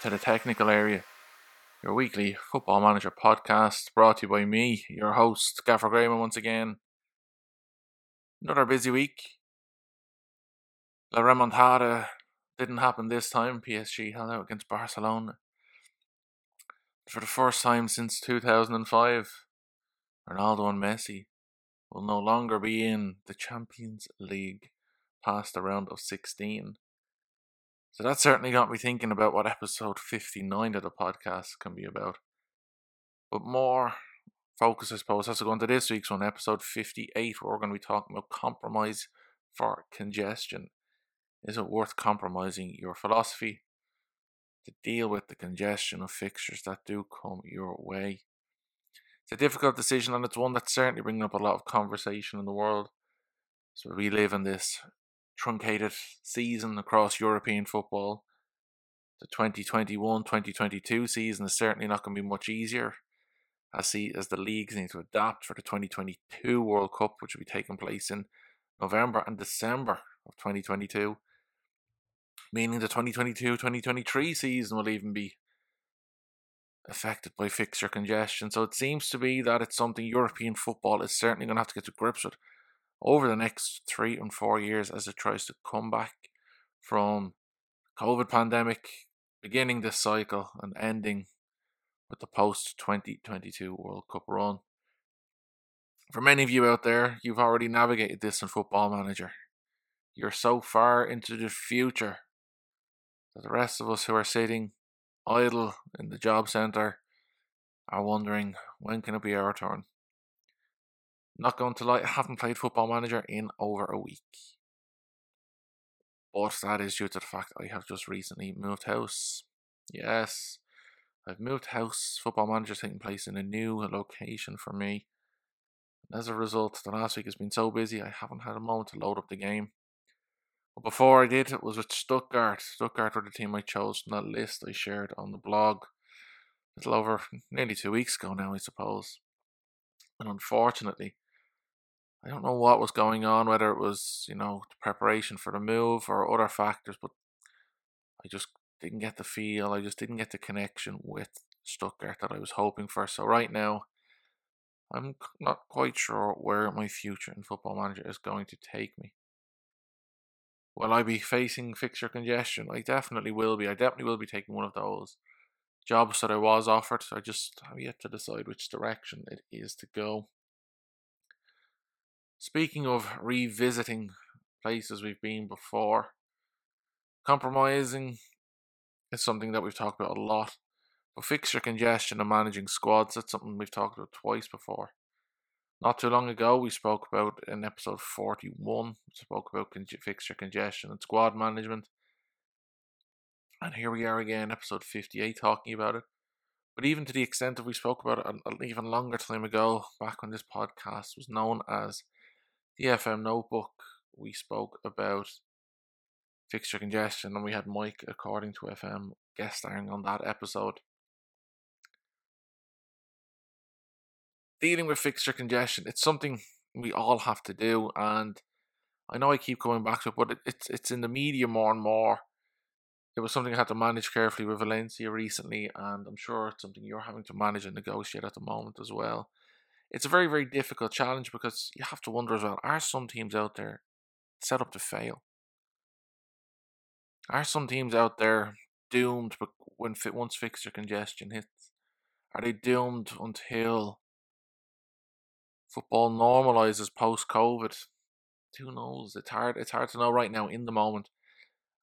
to the technical area, your weekly football manager podcast brought to you by me, your host, Gaffer Graham, once again. Another busy week. La Remontada didn't happen this time. PSG held out against Barcelona. For the first time since 2005, Ronaldo and Messi will no longer be in the Champions League past the round of 16. So that certainly got me thinking about what episode 59 of the podcast can be about. But more focus, I suppose, has to go into this week's one, episode 58, where we're going to be talking about compromise for congestion. Is it worth compromising your philosophy to deal with the congestion of fixtures that do come your way? It's a difficult decision, and it's one that's certainly bringing up a lot of conversation in the world. So we live in this truncated season across European football. The 2021 2022 season is certainly not going to be much easier as see, as the leagues need to adapt for the 2022 World Cup, which will be taking place in November and December of 2022. Meaning the 2022 2023 season will even be affected by fixture congestion. So it seems to be that it's something European football is certainly going to have to get to grips with over the next three and four years as it tries to come back from COVID pandemic, beginning this cycle and ending with the post 2022 World Cup run. For many of you out there, you've already navigated this in Football Manager. You're so far into the future that the rest of us who are sitting idle in the job centre are wondering when can it be our turn. Not going to lie, I haven't played Football Manager in over a week. But that is due to the fact I have just recently moved house. Yes, I've moved house. Football Manager taking place in a new location for me. And as a result, the last week has been so busy I haven't had a moment to load up the game. But before I did, it was with Stuttgart. Stuttgart were the team I chose from that list I shared on the blog. A little over nearly two weeks ago now, I suppose. And unfortunately, I don't know what was going on, whether it was, you know, preparation for the move or other factors, but I just didn't get the feel, I just didn't get the connection with Stuttgart that I was hoping for. So right now, I'm not quite sure where my future in Football Manager is going to take me. Will I be facing fixture congestion? I definitely will be. I definitely will be taking one of those jobs that I was offered. I just have yet to decide which direction it is to go. Speaking of revisiting places we've been before, compromising is something that we've talked about a lot. But fixture congestion and managing squads, that's something we've talked about twice before. Not too long ago, we spoke about in episode 41, we spoke about con- fixture congestion and squad management. And here we are again, episode 58, talking about it. But even to the extent that we spoke about it an even longer time ago, back when this podcast was known as the FM Notebook, we spoke about fixture congestion, and we had Mike, according to FM, guest starring on that episode. Dealing with fixture congestion, it's something we all have to do, and I know I keep going back to it, but it, it's it's in the media more and more. It was something I had to manage carefully with Valencia recently, and I'm sure it's something you're having to manage and negotiate at the moment as well it's a very, very difficult challenge because you have to wonder as well are some teams out there set up to fail? Are some teams out there doomed when once fixture congestion hits? Are they doomed until football normalizes post COVID? Who knows? It's hard. It's hard to know right now in the moment,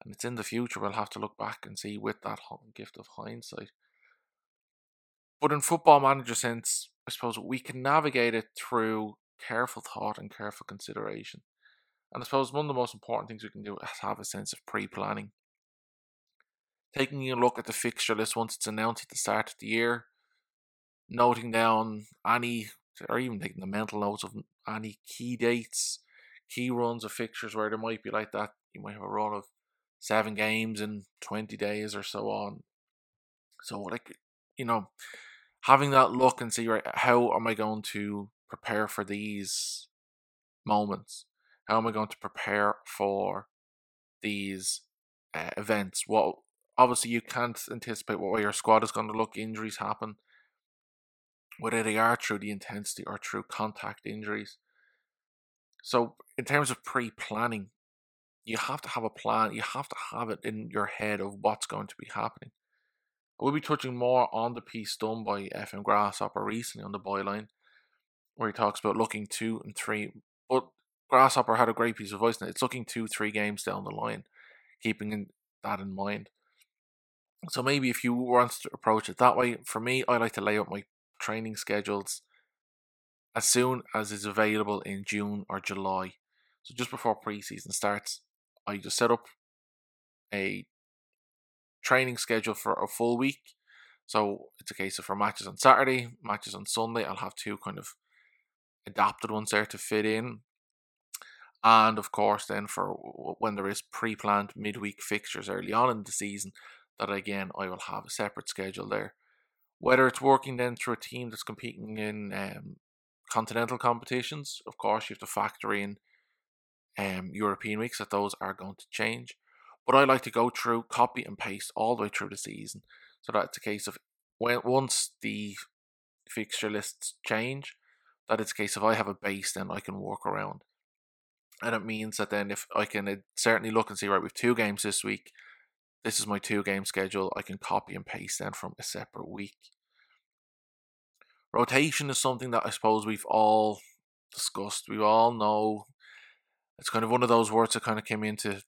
and it's in the future. We'll have to look back and see with that gift of hindsight. But in football manager sense, I suppose we can navigate it through careful thought and careful consideration. And I suppose one of the most important things we can do is have a sense of pre planning. Taking a look at the fixture list once it's announced at the start of the year, noting down any, or even taking the mental notes of any key dates, key runs of fixtures where there might be like that. You might have a run of seven games in 20 days or so on. So, like, you know, having that look and see right how am I going to prepare for these moments? How am I going to prepare for these uh, events? What obviously you can't anticipate what way your squad is going to look. Injuries happen, whether they are through the intensity or through contact injuries. So, in terms of pre planning, you have to have a plan. You have to have it in your head of what's going to be happening. We'll be touching more on the piece done by FM Grasshopper recently on the byline, where he talks about looking two and three. But Grasshopper had a great piece of voice. Now it's looking two, three games down the line, keeping that in mind. So maybe if you want to approach it that way, for me, I like to lay out my training schedules as soon as is available in June or July. So just before preseason starts, I just set up a training schedule for a full week. So it's a case of for matches on Saturday, matches on Sunday. I'll have two kind of adapted ones there to fit in. And of course, then for when there is pre planned midweek fixtures early on in the season, that again I will have a separate schedule there. Whether it's working then through a team that's competing in um, continental competitions, of course, you have to factor in um, European weeks that those are going to change. But I like to go through, copy and paste all the way through the season. So that's a case of when once the fixture lists change, that it's a case of I have a base, then I can work around. And it means that then if I can uh, certainly look and see, right, we've two games this week, this is my two game schedule, I can copy and paste then from a separate week. Rotation is something that I suppose we've all discussed. We all know it's kind of one of those words that kind of came into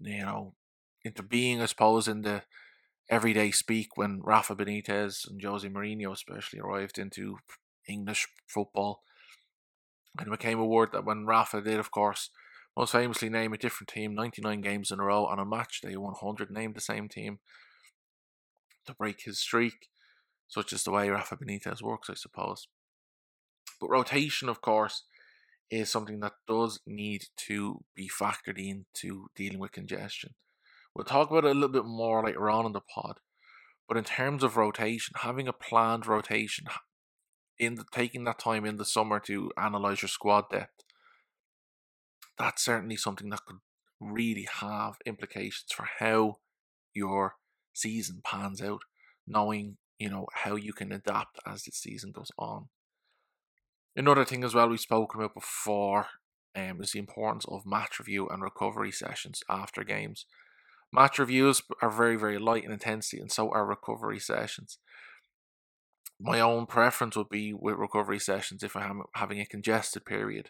you know, into being, I suppose, in the everyday speak when Rafa Benitez and Jose Mourinho especially arrived into English football. And it became a word that when Rafa did, of course, most famously name a different team 99 games in a row on a match day 100 named the same team to break his streak, such as the way Rafa Benitez works, I suppose. But rotation, of course, is something that does need to be factored into dealing with congestion. We'll talk about it a little bit more later on in the pod. But in terms of rotation, having a planned rotation, in the, taking that time in the summer to analyze your squad depth, that's certainly something that could really have implications for how your season pans out, knowing you know how you can adapt as the season goes on. Another thing as well we've spoken about before um, is the importance of match review and recovery sessions after games. Match reviews are very, very light in intensity, and so are recovery sessions. My own preference would be with recovery sessions if I'm having a congested period,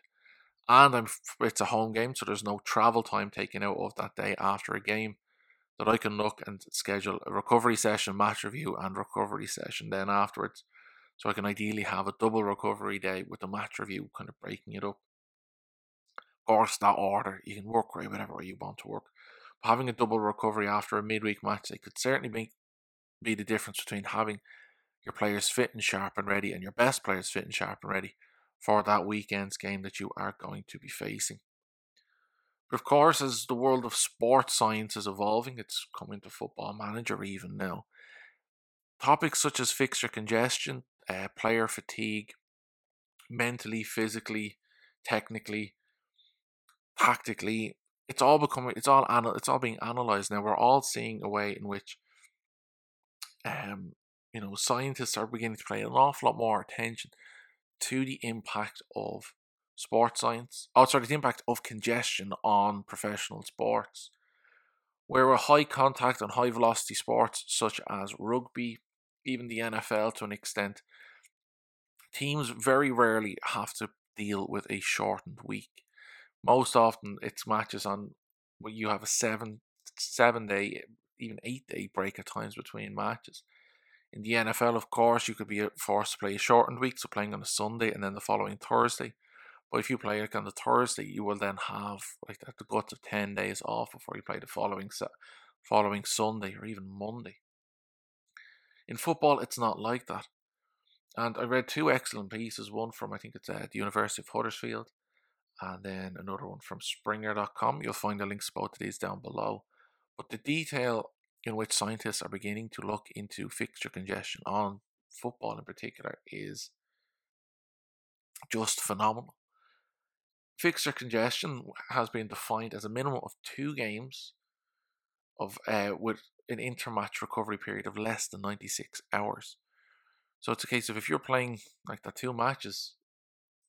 and I'm it's a home game, so there's no travel time taken out of that day after a game. That I can look and schedule a recovery session, match review, and recovery session then afterwards so I can ideally have a double recovery day with the match review, kind of breaking it up. Of course, that order, you can work right whatever way you want to work. But having a double recovery after a midweek match, it could certainly make, be the difference between having your players fit and sharp and ready and your best players fit and sharp and ready for that weekend's game that you are going to be facing. But of course, as the world of sports science is evolving, it's coming to football manager even now. Topics such as fixture congestion, uh, player fatigue, mentally, physically, technically, tactically. It's all becoming. It's all anal- It's all being analyzed now. We're all seeing a way in which, um, you know, scientists are beginning to pay an awful lot more attention to the impact of sports science. Oh, sorry, the impact of congestion on professional sports. Where a high contact and high velocity sports such as rugby, even the NFL to an extent, teams very rarely have to deal with a shortened week. Most often, it's matches on where you have a seven seven day, even eight day break at times between matches. In the NFL, of course, you could be uh, forced to play a shortened week, so playing on a Sunday and then the following Thursday. But if you play like on the Thursday, you will then have like the guts of ten days off before you play the following following Sunday or even Monday. In football, it's not like that. And I read two excellent pieces, one from I think it's uh, the University of Huddersfield, and then another one from Springer.com. You'll find the links to both of these down below. But the detail in which scientists are beginning to look into fixture congestion on football in particular is just phenomenal. Fixture congestion has been defined as a minimum of two games of uh, with an intermatch recovery period of less than 96 hours. So it's a case of if you're playing like the two matches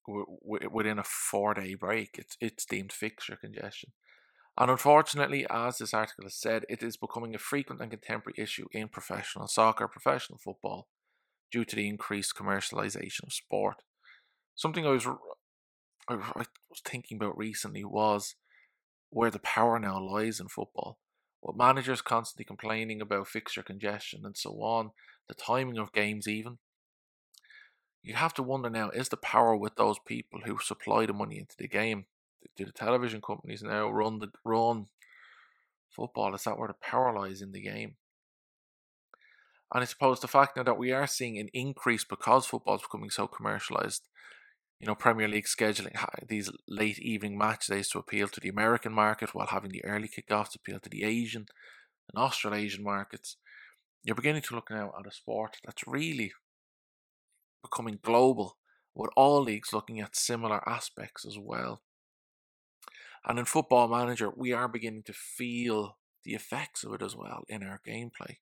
w- w- within a four day break, it's, it's deemed fixture congestion. And unfortunately, as this article has said, it is becoming a frequent and contemporary issue in professional soccer, professional football, due to the increased commercialization of sport. Something I was I was thinking about recently was where the power now lies in football. With managers constantly complaining about fixture congestion and so on, the timing of games even. You have to wonder now: is the power with those people who supply the money into the game? Do the television companies now run the run football? Is that where the power lies in the game? And I suppose the fact now that we are seeing an increase because football is becoming so commercialized, you know, Premier League scheduling these late evening match days to appeal to the American market while having the early kickoffs appeal to the Asian and Australasian markets. You're beginning to look now at a sport that's really becoming global, with all leagues looking at similar aspects as well. And in Football Manager, we are beginning to feel the effects of it as well in our gameplay.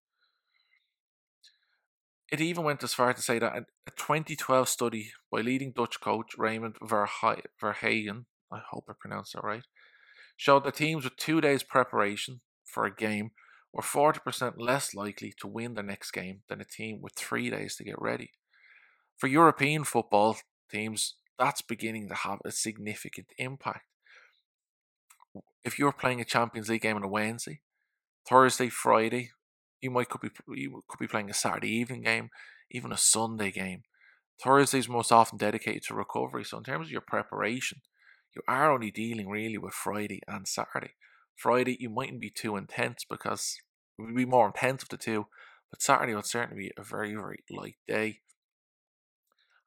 It even went as far to say that a 2012 study by leading Dutch coach Raymond Verheijen, I hope I pronounced that right, showed that teams with two days preparation for a game were 40% less likely to win the next game than a team with three days to get ready. For European football teams, that's beginning to have a significant impact. If you're playing a Champions League game on a Wednesday, Thursday, Friday, you might could be you could be playing a Saturday evening game, even a Sunday game. Thursdays most often dedicated to recovery. So in terms of your preparation, you are only dealing really with Friday and Saturday. Friday you mightn't be too intense because it would be more intense of the two, but Saturday would certainly be a very very light day.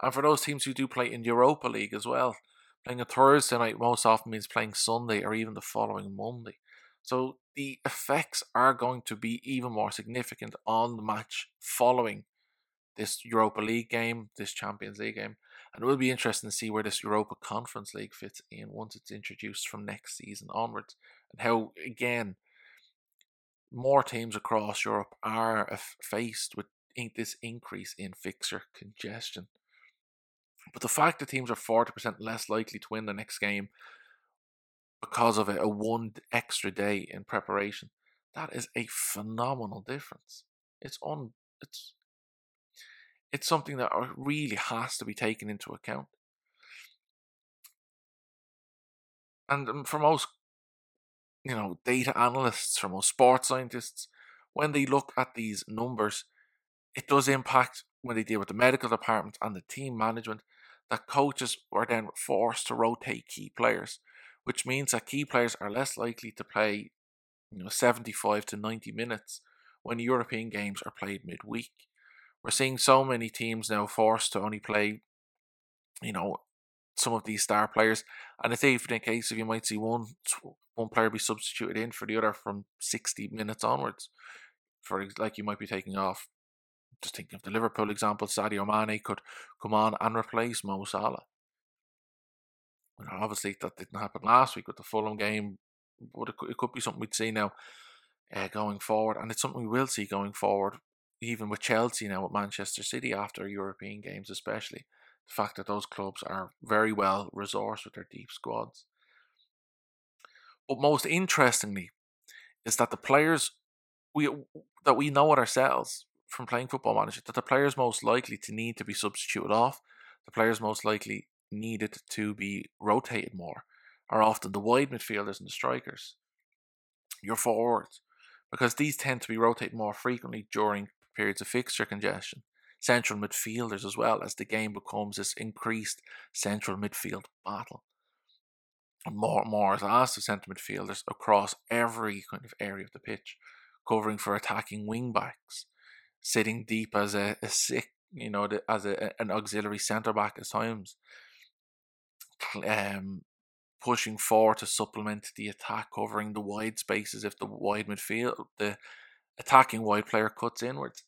And for those teams who do play in Europa League as well, playing a Thursday night most often means playing Sunday or even the following Monday. So the effects are going to be even more significant on the match following this Europa League game, this Champions League game. And it will be interesting to see where this Europa Conference League fits in once it's introduced from next season onwards. And how, again, more teams across Europe are faced with this increase in fixture congestion. But the fact that teams are 40% less likely to win the next game because of a one extra day in preparation. That is a phenomenal difference. It's on. It's it's something that really has to be taken into account. And um, for most, you know, data analysts, for most sports scientists, when they look at these numbers, it does impact when they deal with the medical department and the team management that coaches are then forced to rotate key players which means that key players are less likely to play you know 75 to 90 minutes when European games are played midweek. We're seeing so many teams now forced to only play, you know, some of these star players, and it's even a case of you might see one one player be substituted in for the other from 60 minutes onwards. For like you might be taking off. Just thinking of the Liverpool example, Sadio Mane could come on and replace Mo Salah obviously that didn't happen last week with the Fulham game, but it could, it could be something we'd see now uh, going forward, and it's something we will see going forward, even with Chelsea now with Manchester City after European games, especially the fact that those clubs are very well resourced with their deep squads. But most interestingly, is that the players we that we know it ourselves from playing football manager that the players most likely to need to be substituted off, the players most likely needed to be rotated more are often the wide midfielders and the strikers, your forwards, because these tend to be rotated more frequently during periods of fixture congestion. Central midfielders as well, as the game becomes this increased central midfield battle. More more is asked of central midfielders across every kind of area of the pitch, covering for attacking wing backs, sitting deep as a, a sick, you know, as a, an auxiliary centre back at times, um, pushing forward to supplement the attack, covering the wide spaces if the wide midfield, the attacking wide player cuts inwards.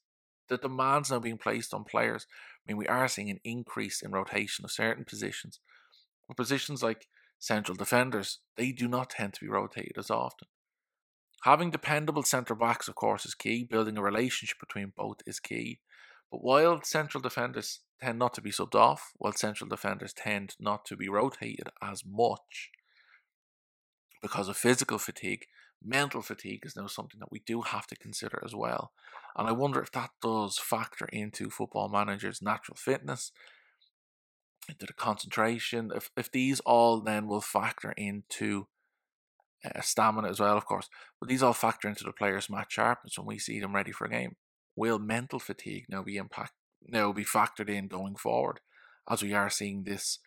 The demands now being placed on players. I mean, we are seeing an increase in rotation of certain positions. Positions like central defenders, they do not tend to be rotated as often. Having dependable centre backs, of course, is key. Building a relationship between both is key. But while central defenders tend not to be subbed off, while central defenders tend not to be rotated as much because of physical fatigue, mental fatigue is now something that we do have to consider as well. And I wonder if that does factor into football managers' natural fitness, into the concentration, if, if these all then will factor into uh, stamina as well, of course. But these all factor into the player's match sharpness when we see them ready for a game. Will mental fatigue now be impact now be factored in going forward, as we are seeing this,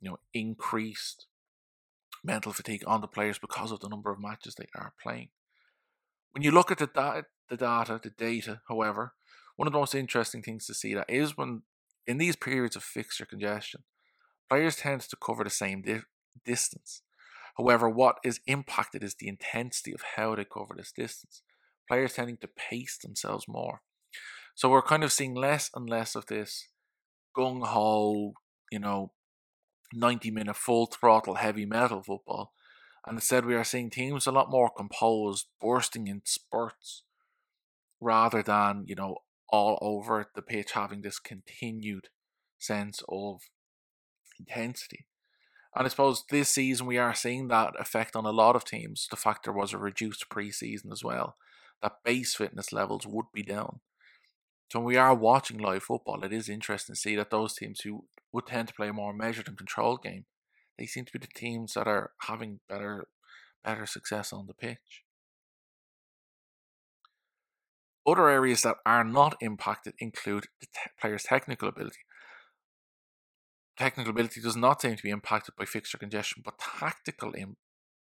you know, increased mental fatigue on the players because of the number of matches they are playing. When you look at the data, the data, the data, however, one of the most interesting things to see that is when in these periods of fixture congestion, players tend to cover the same di- distance. However, what is impacted is the intensity of how they cover this distance. Players tending to pace themselves more. So we're kind of seeing less and less of this gung ho, you know, 90 minute full throttle heavy metal football. And instead, we are seeing teams a lot more composed, bursting in spurts, rather than, you know, all over the pitch having this continued sense of intensity. And I suppose this season we are seeing that effect on a lot of teams. The fact there was a reduced preseason as well, that base fitness levels would be down. So when we are watching live football, it is interesting to see that those teams who would tend to play a more measured and controlled game, they seem to be the teams that are having better better success on the pitch. Other areas that are not impacted include the te- player's technical ability. Technical ability does not seem to be impacted by fixture congestion, but tactical Im-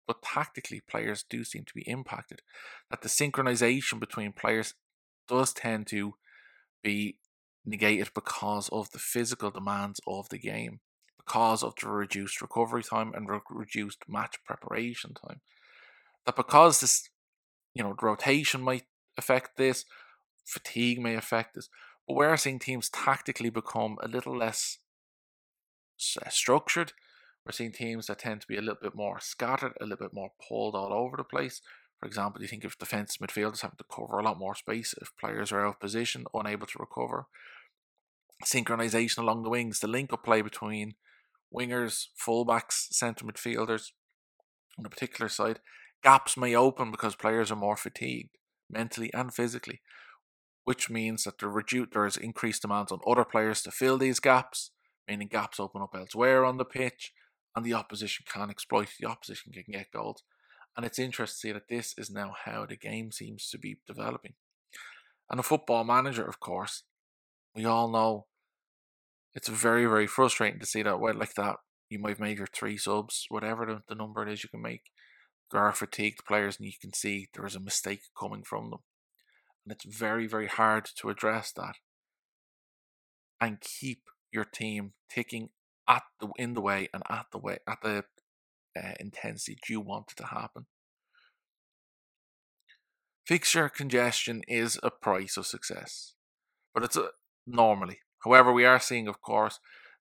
but tactically players do seem to be impacted. That the synchronization between players does tend to be negated because of the physical demands of the game, because of the reduced recovery time and re- reduced match preparation time. That because this, you know, rotation might affect this, fatigue may affect this, but we're seeing teams tactically become a little less uh, structured. We're seeing teams that tend to be a little bit more scattered, a little bit more pulled all over the place. For example, you think of defensive midfielders having to cover a lot more space if players are out of position, unable to recover. Synchronization along the wings, the link up play between wingers, fullbacks, centre midfielders on a particular side. Gaps may open because players are more fatigued, mentally and physically, which means that there, reduce, there is increased demands on other players to fill these gaps, meaning gaps open up elsewhere on the pitch, and the opposition can exploit, the opposition can get goals. And it's interesting to see that this is now how the game seems to be developing. And a football manager, of course, we all know it's very, very frustrating to see that well like that. You might make your three subs, whatever the, the number it is you can make. There are fatigued players, and you can see there is a mistake coming from them. And it's very, very hard to address that and keep your team ticking at the in the way and at the way at the uh, intensity you want it to happen? Fixture congestion is a price of success, but it's a, normally. However, we are seeing, of course,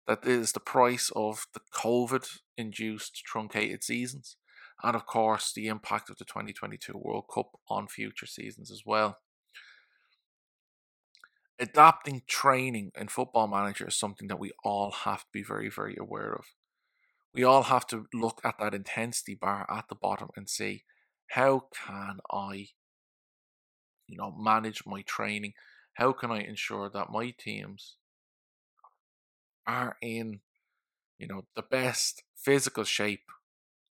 that that is the price of the COVID induced truncated seasons, and of course, the impact of the 2022 World Cup on future seasons as well. Adapting training in football manager is something that we all have to be very, very aware of we all have to look at that intensity bar at the bottom and say, how can I, you know, manage my training? How can I ensure that my teams are in, you know, the best physical shape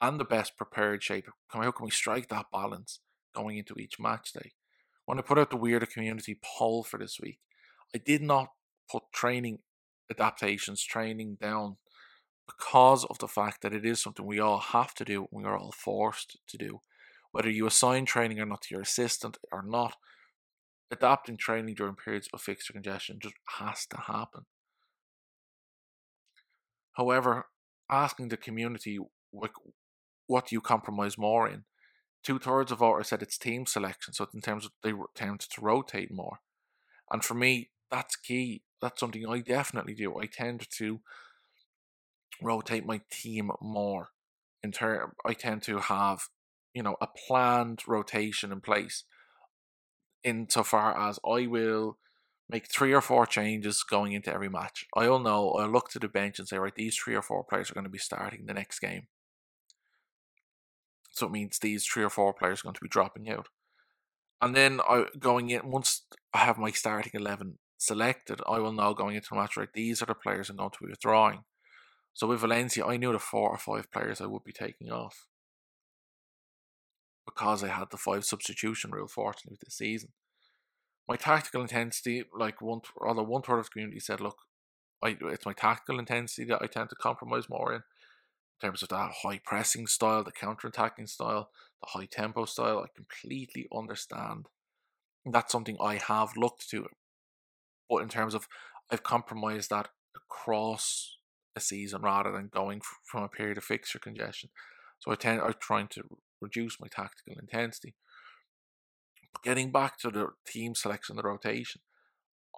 and the best prepared shape? How can we strike that balance going into each match day? When I put out the Weirder Community poll for this week, I did not put training adaptations, training down because of the fact that it is something we all have to do, we are all forced to do. Whether you assign training or not to your assistant or not, adapting training during periods of fixture congestion just has to happen. However, asking the community what do you compromise more in, two thirds of voters said it's team selection, so in terms of they tend to rotate more. And for me, that's key. That's something I definitely do. I tend to rotate my team more. In term, I tend to have you know, a planned rotation in place insofar as I will make three or four changes going into every match. I'll know, I'll look to the bench and say, right, these three or four players are going to be starting the next game. So it means these three or four players are going to be dropping out. And then I going in once I have my starting eleven selected, I will know going into the match, right, these are the players I'm going to be withdrawing. So with Valencia, I knew the four or five players I would be taking off because I had the five substitution rule, fortunately, this season. My tactical intensity, like one, although one third of the community said, look, I, it's my tactical intensity that I tend to compromise more in, in terms of that high pressing style, the counter attacking style, the high tempo style. I completely understand. That's something I have looked to. But in terms of, I've compromised that across a season rather than going from a period of fixture congestion. So I tend, I'm trying to reduce my tactical intensity. Getting back to the team selection, the rotation,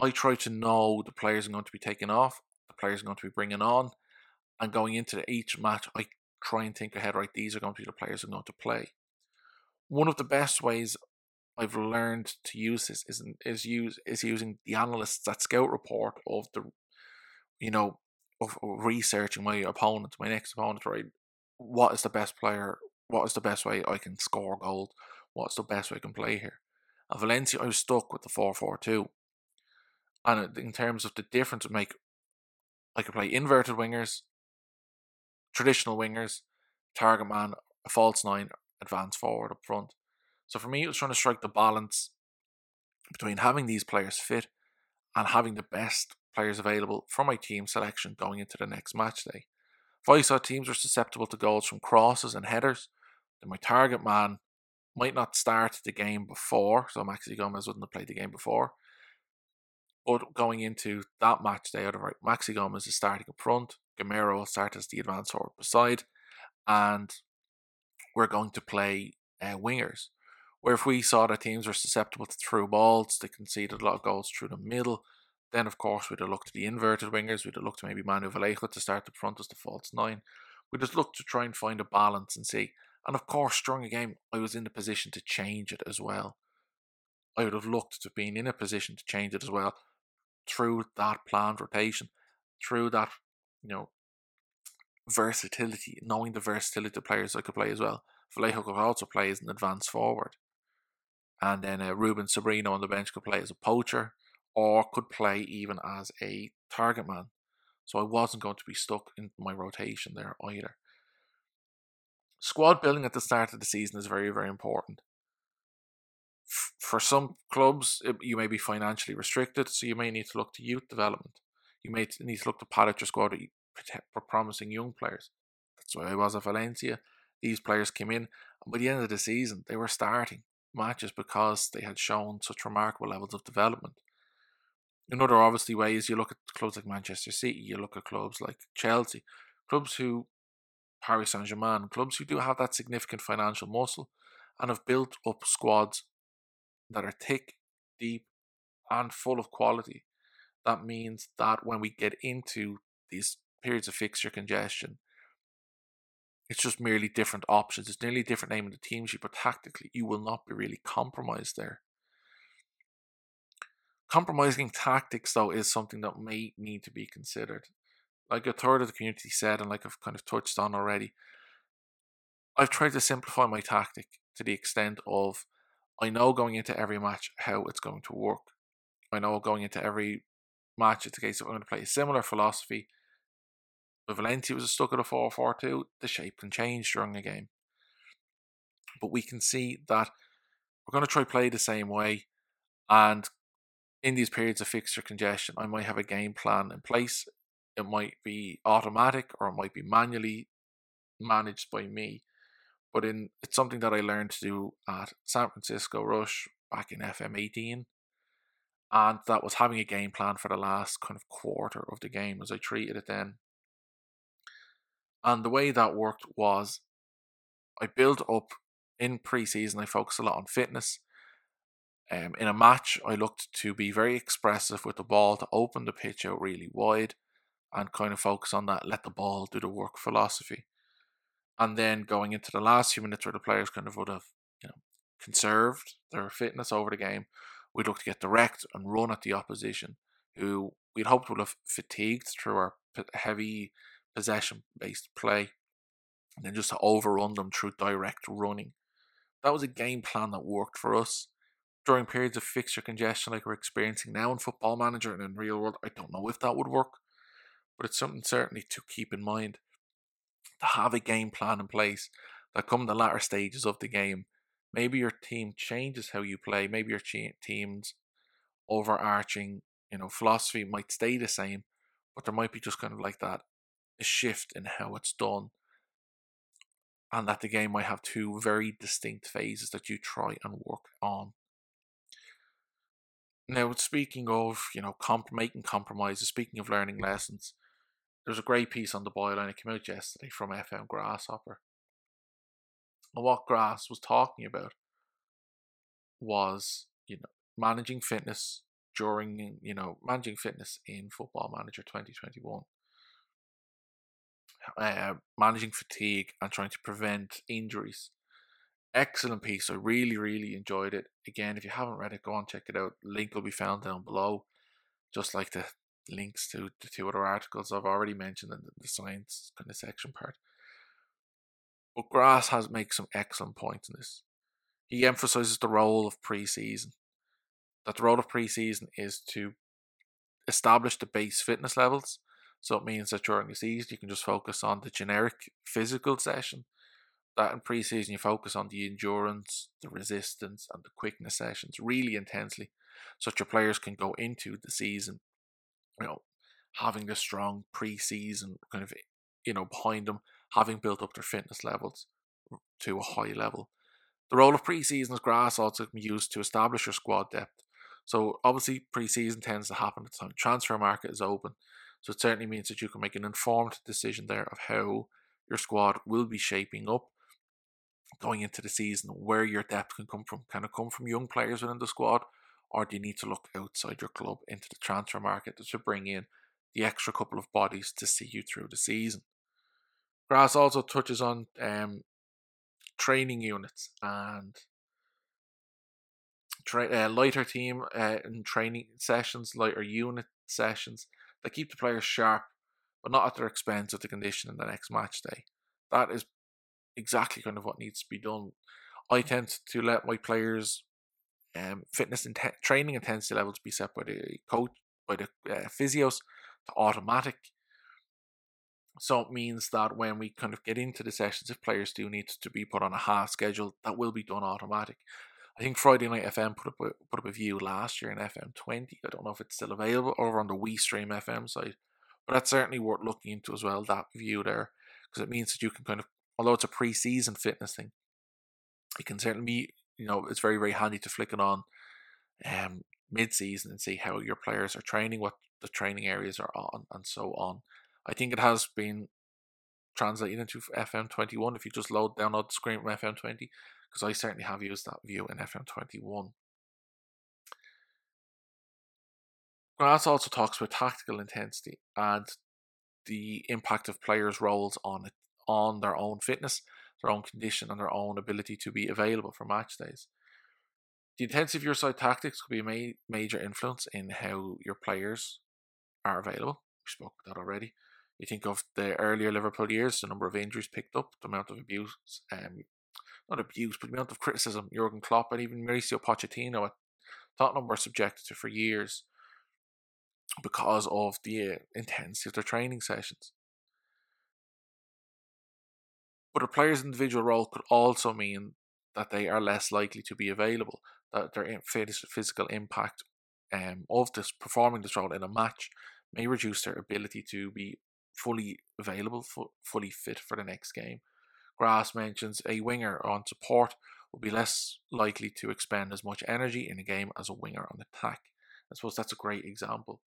I try to know the players I'm going to be taking off, the players I'm going to be bringing on, and going into each match, I try and think ahead. Right, these are going to be the players I'm going to play. One of the best ways I've learned to use this is is use is using the analysts that scout report of the, you know, of researching my opponent, my next opponent. Right, what is the best player what is the best way I can score gold? What's the best way I can play here? At Valencia, I was stuck with the 4 4 2. And in terms of the difference, make I could play inverted wingers, traditional wingers, target man, a false nine, advance forward up front. So for me, it was trying to strike the balance between having these players fit and having the best players available for my team selection going into the next match day. If I saw teams were susceptible to goals from crosses and headers, then my target man might not start the game before, so Maxi Gomez wouldn't have played the game before. But going into that match day, Maxi Gomez is starting up front, Start as the advanced forward beside, and we're going to play uh, wingers. Where if we saw that teams were susceptible to through balls, they conceded a lot of goals through the middle, then of course we'd have looked to the inverted wingers, we'd have looked to maybe Manu Vallejo to start the front as the false nine. We'd just look to try and find a balance and see and of course, during a game, I was in the position to change it as well. I would have looked to being in a position to change it as well through that planned rotation, through that, you know, versatility, knowing the versatility of players I could play as well. Vallejo could also play as an advanced forward. And then uh, Ruben Sobrino on the bench could play as a poacher or could play even as a target man. So I wasn't going to be stuck in my rotation there either. Squad building at the start of the season is very, very important. For some clubs, you may be financially restricted, so you may need to look to youth development. You may need to look to pad out your squad for promising young players. That's why I was at Valencia. These players came in, and by the end of the season, they were starting matches because they had shown such remarkable levels of development. Another obviously way is you look at clubs like Manchester City, you look at clubs like Chelsea, clubs who Paris Saint Germain, clubs who do have that significant financial muscle and have built up squads that are thick, deep, and full of quality. That means that when we get into these periods of fixture congestion, it's just merely different options. It's nearly a different name in the team sheet, but tactically, you will not be really compromised there. Compromising tactics, though, is something that may need to be considered like a third of the community said, and like I've kind of touched on already, I've tried to simplify my tactic to the extent of I know going into every match how it's going to work. I know going into every match it's a case of I'm going to play a similar philosophy. If Valencia was stuck at a 4 4 2, the shape can change during a game. But we can see that we're going to try play the same way. And in these periods of fixture congestion, I might have a game plan in place it might be automatic or it might be manually managed by me. But in it's something that I learned to do at San Francisco Rush back in FM18. And that was having a game plan for the last kind of quarter of the game as I treated it then. And the way that worked was I built up in preseason, I focused a lot on fitness. Um, in a match, I looked to be very expressive with the ball to open the pitch out really wide and kind of focus on that let the ball do the work philosophy. And then going into the last few minutes where the players kind of would have, you know, conserved their fitness over the game, we'd look to get direct and run at the opposition, who we'd hoped would have fatigued through our heavy possession based play, and then just to overrun them through direct running. That was a game plan that worked for us. During periods of fixture congestion like we're experiencing now in Football Manager and in real world, I don't know if that would work, but it's something certainly to keep in mind. To have a game plan in place that come the latter stages of the game, maybe your team changes how you play, maybe your team's overarching, you know, philosophy might stay the same, but there might be just kind of like that a shift in how it's done and that the game might have two very distinct phases that you try and work on. Now, speaking of you know comp- making compromises, speaking of learning lessons, there's a great piece on the byline. It came out yesterday from FM Grasshopper, and what Grass was talking about was you know managing fitness during you know managing fitness in Football Manager 2021 uh, managing fatigue and trying to prevent injuries. Excellent piece. I really, really enjoyed it. Again, if you haven't read it, go on check it out. Link will be found down below, just like the links to the two other articles I've already mentioned in the science kind of section part. But Grass has makes some excellent points in this. He emphasizes the role of pre-season. That the role of pre-season is to establish the base fitness levels so it means that during the season you can just focus on the generic physical session. That in preseason you focus on the endurance, the resistance, and the quickness sessions really intensely, so that your players can go into the season, you know, having the strong preseason kind of, you know, behind them, having built up their fitness levels to a high level. The role of preseason as grass also can be used to establish your squad depth. So obviously preseason tends to happen at the time transfer market is open. So it certainly means that you can make an informed decision there of how your squad will be shaping up going into the season, where your depth can come from. Can it come from young players within the squad, or do you need to look outside your club into the transfer market to bring in the extra couple of bodies to see you through the season? Grass also touches on um, training units and tra- uh, lighter team uh, and training sessions, lighter unit sessions they keep the players sharp, but not at their expense of the condition in the next match day. That is exactly kind of what needs to be done. I tend to let my players' um, fitness and te- training intensity levels be set by the coach, by the uh, physios, to automatic. So it means that when we kind of get into the sessions, if players do need to be put on a half schedule, that will be done automatic. I think Friday Night FM put up a, put up a view last year in FM twenty. I don't know if it's still available over on the WeStream FM site, but that's certainly worth looking into as well. That view there because it means that you can kind of, although it's a pre-season fitness thing, it can certainly be you know it's very very handy to flick it on um, mid-season and see how your players are training, what the training areas are on, and so on. I think it has been translated into FM21 if you just load download the screen from FM20 because I certainly have used that view in FM21. Grass also talks about tactical intensity and the impact of players' roles on it, on their own fitness, their own condition, and their own ability to be available for match days. The intensity of your side tactics could be a ma- major influence in how your players are available. We spoke about that already. You think of the earlier Liverpool years, the number of injuries picked up, the amount of abuse, um, not abuse, but the amount of criticism Jurgen Klopp and even Mauricio Pochettino at Tottenham were subjected to for years because of the uh, intensity of their training sessions. But a player's individual role could also mean that they are less likely to be available, that their physical impact um, of this performing this role in a match may reduce their ability to be fully available, fully fit for the next game. Grass mentions a winger on support will be less likely to expend as much energy in a game as a winger on attack. I suppose that's a great example.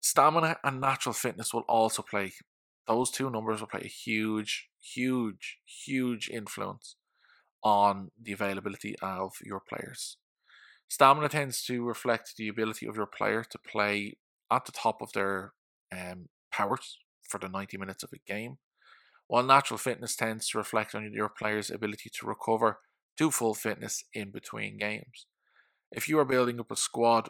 Stamina and natural fitness will also play, those two numbers will play a huge, huge, huge influence on the availability of your players. Stamina tends to reflect the ability of your player to play at the top of their um, powers for the 90 minutes of a game while natural fitness tends to reflect on your player's ability to recover to full fitness in between games. If you are building up a squad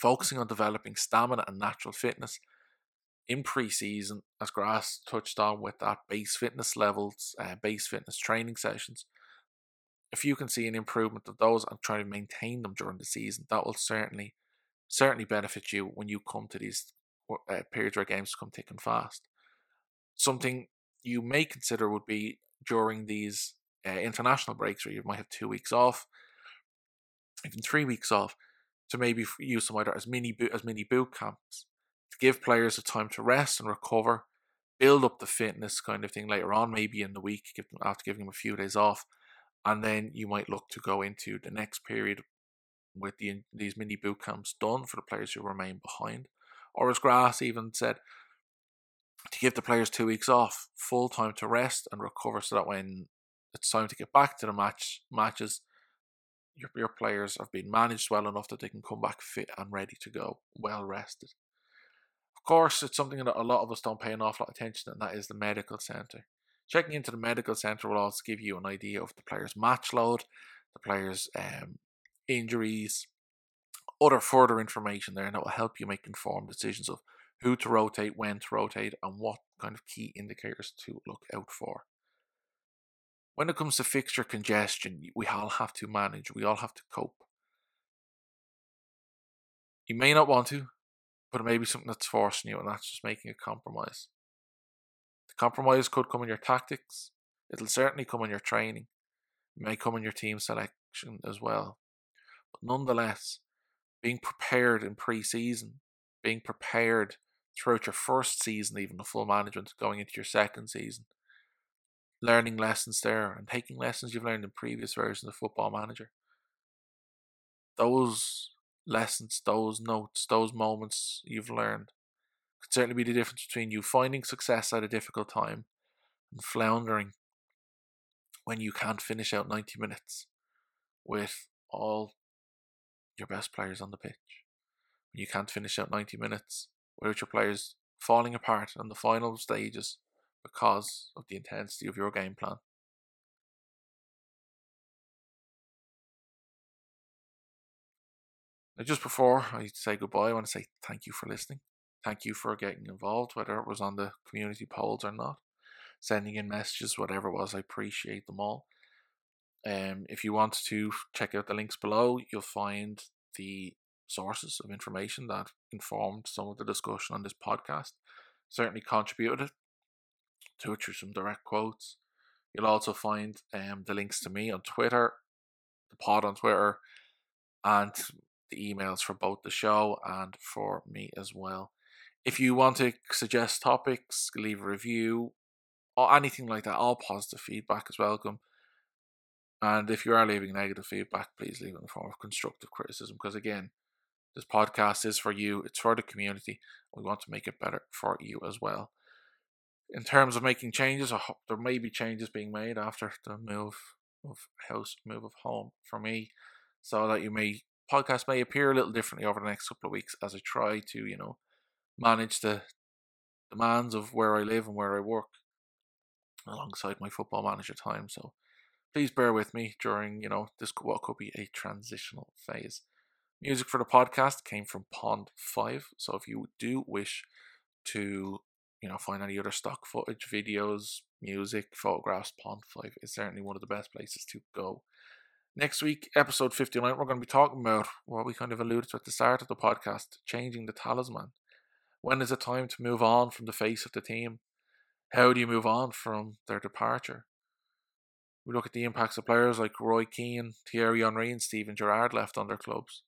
focusing on developing stamina and natural fitness in pre-season, as Grass touched on with that base fitness levels, uh, base fitness training sessions, if you can see an improvement of those and try to maintain them during the season, that will certainly certainly benefit you when you come to these uh, periods where games come thick and fast. Something you may consider would be during these uh, international breaks where you might have two weeks off, even three weeks off, to maybe use some either as mini as mini boot camps to give players a time to rest and recover, build up the fitness kind of thing later on, maybe in the week, give them after giving them a few days off, and then you might look to go into the next period with the, these mini boot camps done for the players who remain behind. Or as Grass even said, to give the players two weeks off, full time to rest and recover, so that when it's time to get back to the match matches, your, your players have been managed well enough that they can come back fit and ready to go, well rested. Of course, it's something that a lot of us don't pay an awful lot of attention, and that is the medical centre. Checking into the medical centre will also give you an idea of the player's match load, the player's um, injuries, other further information there, and that will help you make informed decisions of who to rotate, when to rotate, and what kind of key indicators to look out for. When it comes to fixture congestion, we all have to manage, we all have to cope. You may not want to, but it may be something that's forcing you, and that's just making a compromise. The compromise could come in your tactics, it'll certainly come in your training, it may come in your team selection as well. But nonetheless, being prepared in pre season, being prepared throughout your first season, even the full management, going into your second season, learning lessons there and taking lessons you've learned in previous versions of Football Manager. Those lessons, those notes, those moments you've learned could certainly be the difference between you finding success at a difficult time and floundering when you can't finish out 90 minutes with all your best players on the pitch. You can't finish out 90 minutes without your players falling apart on the final stages because of the intensity of your game plan. Now, just before I say goodbye, I want to say thank you for listening. Thank you for getting involved, whether it was on the community polls or not, sending in messages, whatever it was. I appreciate them all. Um, if you want to check out the links below, you'll find the sources of information that informed some of the discussion on this podcast. Certainly contributed to it through some direct quotes. You'll also find um, the links to me on Twitter, the pod on Twitter, and the emails for both the show and for me as well. If you want to suggest topics, leave a review, or anything like that, all positive feedback is welcome. And if you are leaving negative feedback, please leave it in the form of constructive criticism. Because again, this podcast is for you, it's for the community. We want to make it better for you as well. In terms of making changes, there may be changes being made after the move of house, move of home for me, so that you may podcast may appear a little differently over the next couple of weeks as I try to, you know, manage the demands of where I live and where I work alongside my football manager time. So please bear with me during, you know, this what could be a transitional phase. Music for the podcast came from Pond 5. So if you do wish to, you know, find any other stock footage, videos, music, photographs, Pond 5 is certainly one of the best places to go. Next week, episode 59, we're going to be talking about what we kind of alluded to at the start of the podcast changing the talisman. When is it time to move on from the face of the team? How do you move on from their departure? We look at the impacts of players like Roy Keane, Thierry Henry, and Steven Gerrard left on their clubs.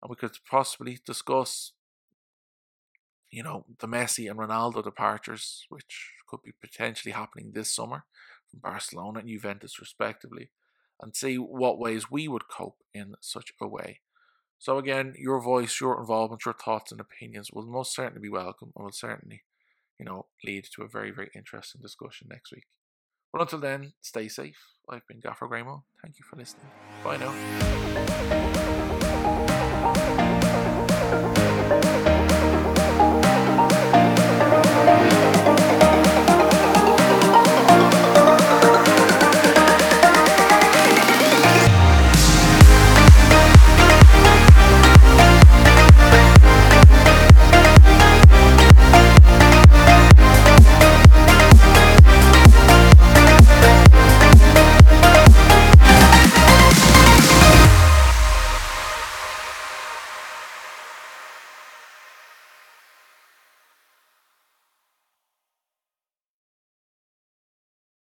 And we could possibly discuss, you know, the Messi and Ronaldo departures, which could be potentially happening this summer from Barcelona and Juventus, respectively, and see what ways we would cope in such a way. So, again, your voice, your involvement, your thoughts and opinions will most certainly be welcome and will certainly, you know, lead to a very, very interesting discussion next week. But until then, stay safe. I've been Gaffer Graymo. Thank you for listening. Bye now.